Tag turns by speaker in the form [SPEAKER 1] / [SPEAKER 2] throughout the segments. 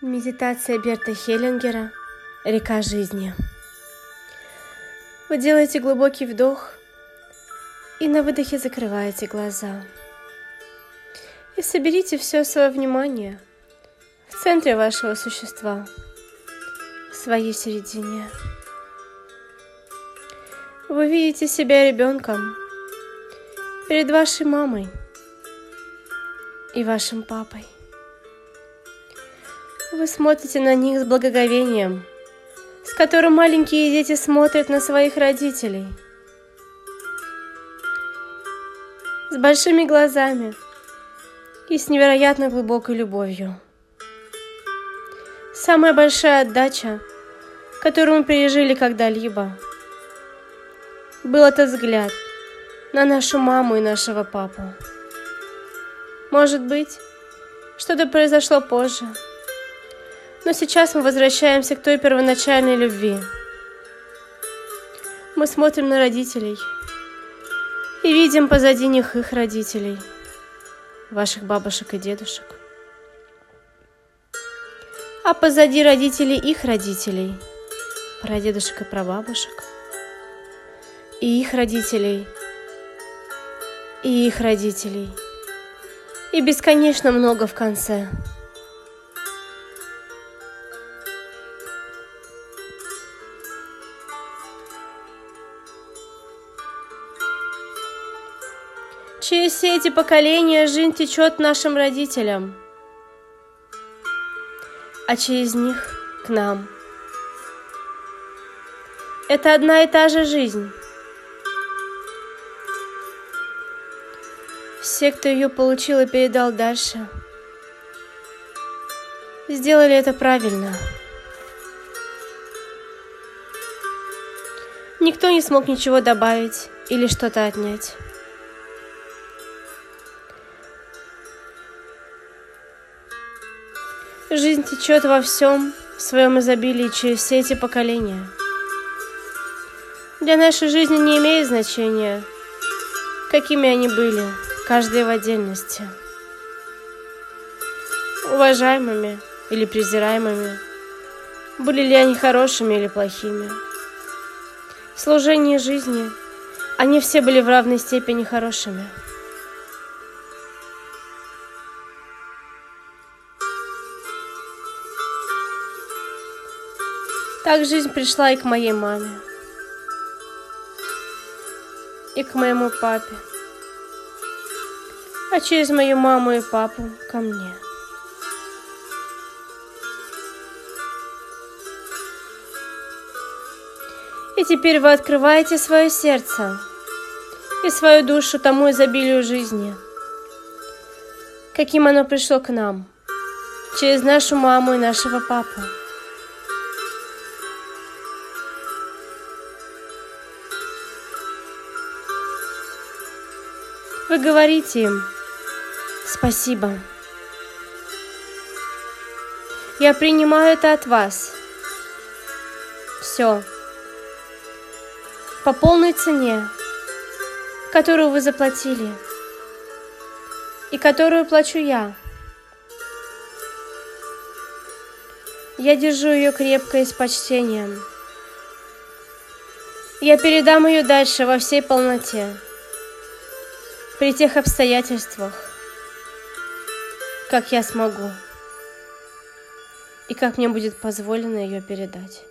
[SPEAKER 1] Медитация Берта Хеллингера «Река жизни». Вы делаете глубокий вдох и на выдохе закрываете глаза. И соберите все свое внимание в центре вашего существа, в своей середине. Вы видите себя ребенком перед вашей мамой и вашим папой. Вы смотрите на них с благоговением, с которым маленькие дети смотрят на своих родителей. С большими глазами и с невероятно глубокой любовью. Самая большая отдача, которую мы пережили когда-либо, был этот взгляд на нашу маму и нашего папу. Может быть, что-то произошло позже – но сейчас мы возвращаемся к той первоначальной любви. Мы смотрим на родителей и видим позади них их родителей, ваших бабушек и дедушек. А позади родителей их родителей, прадедушек и прабабушек, и их родителей, и их родителей, и бесконечно много в конце – Через все эти поколения жизнь течет нашим родителям, а через них к нам. Это одна и та же жизнь. Все, кто ее получил и передал дальше, сделали это правильно. Никто не смог ничего добавить или что-то отнять. Жизнь течет во всем в своем изобилии через все эти поколения. Для нашей жизни не имеет значения, какими они были, каждый в отдельности. Уважаемыми или презираемыми, были ли они хорошими или плохими. В служении жизни они все были в равной степени хорошими. Так жизнь пришла и к моей маме, и к моему папе, а через мою маму и папу ко мне. И теперь вы открываете свое сердце и свою душу тому изобилию жизни, каким оно пришло к нам, через нашу маму и нашего папу. Вы говорите им спасибо. Я принимаю это от вас. Все. По полной цене, которую вы заплатили и которую плачу я. Я держу ее крепко и с почтением. Я передам ее дальше во всей полноте при тех обстоятельствах, как я смогу и как мне будет позволено ее передать.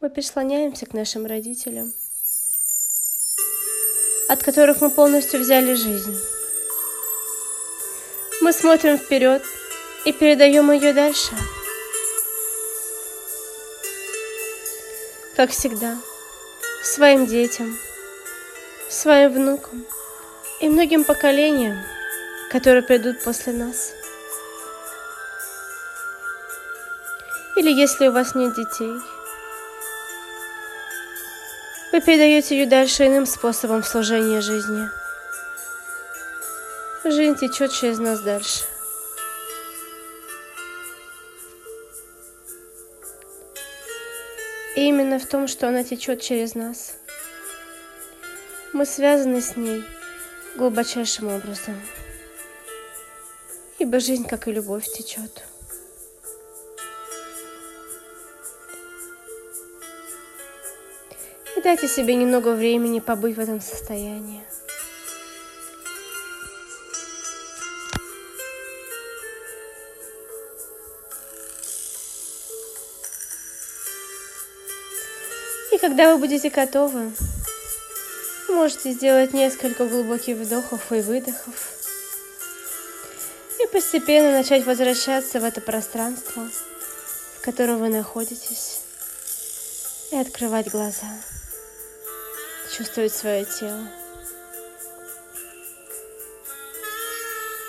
[SPEAKER 1] Мы прислоняемся к нашим родителям, от которых мы полностью взяли жизнь. Мы смотрим вперед и передаем ее дальше. Как всегда, своим детям, своим внукам и многим поколениям, которые придут после нас. Или если у вас нет детей, вы передаете ее дальше иным способом служения жизни. Жизнь течет через нас дальше. И именно в том, что она течет через нас. Мы связаны с ней глубочайшим образом. Ибо жизнь, как и любовь, течет. И дайте себе немного времени побыть в этом состоянии. Когда вы будете готовы, вы можете сделать несколько глубоких вдохов и выдохов. И постепенно начать возвращаться в это пространство, в котором вы находитесь, и открывать глаза, чувствовать свое тело.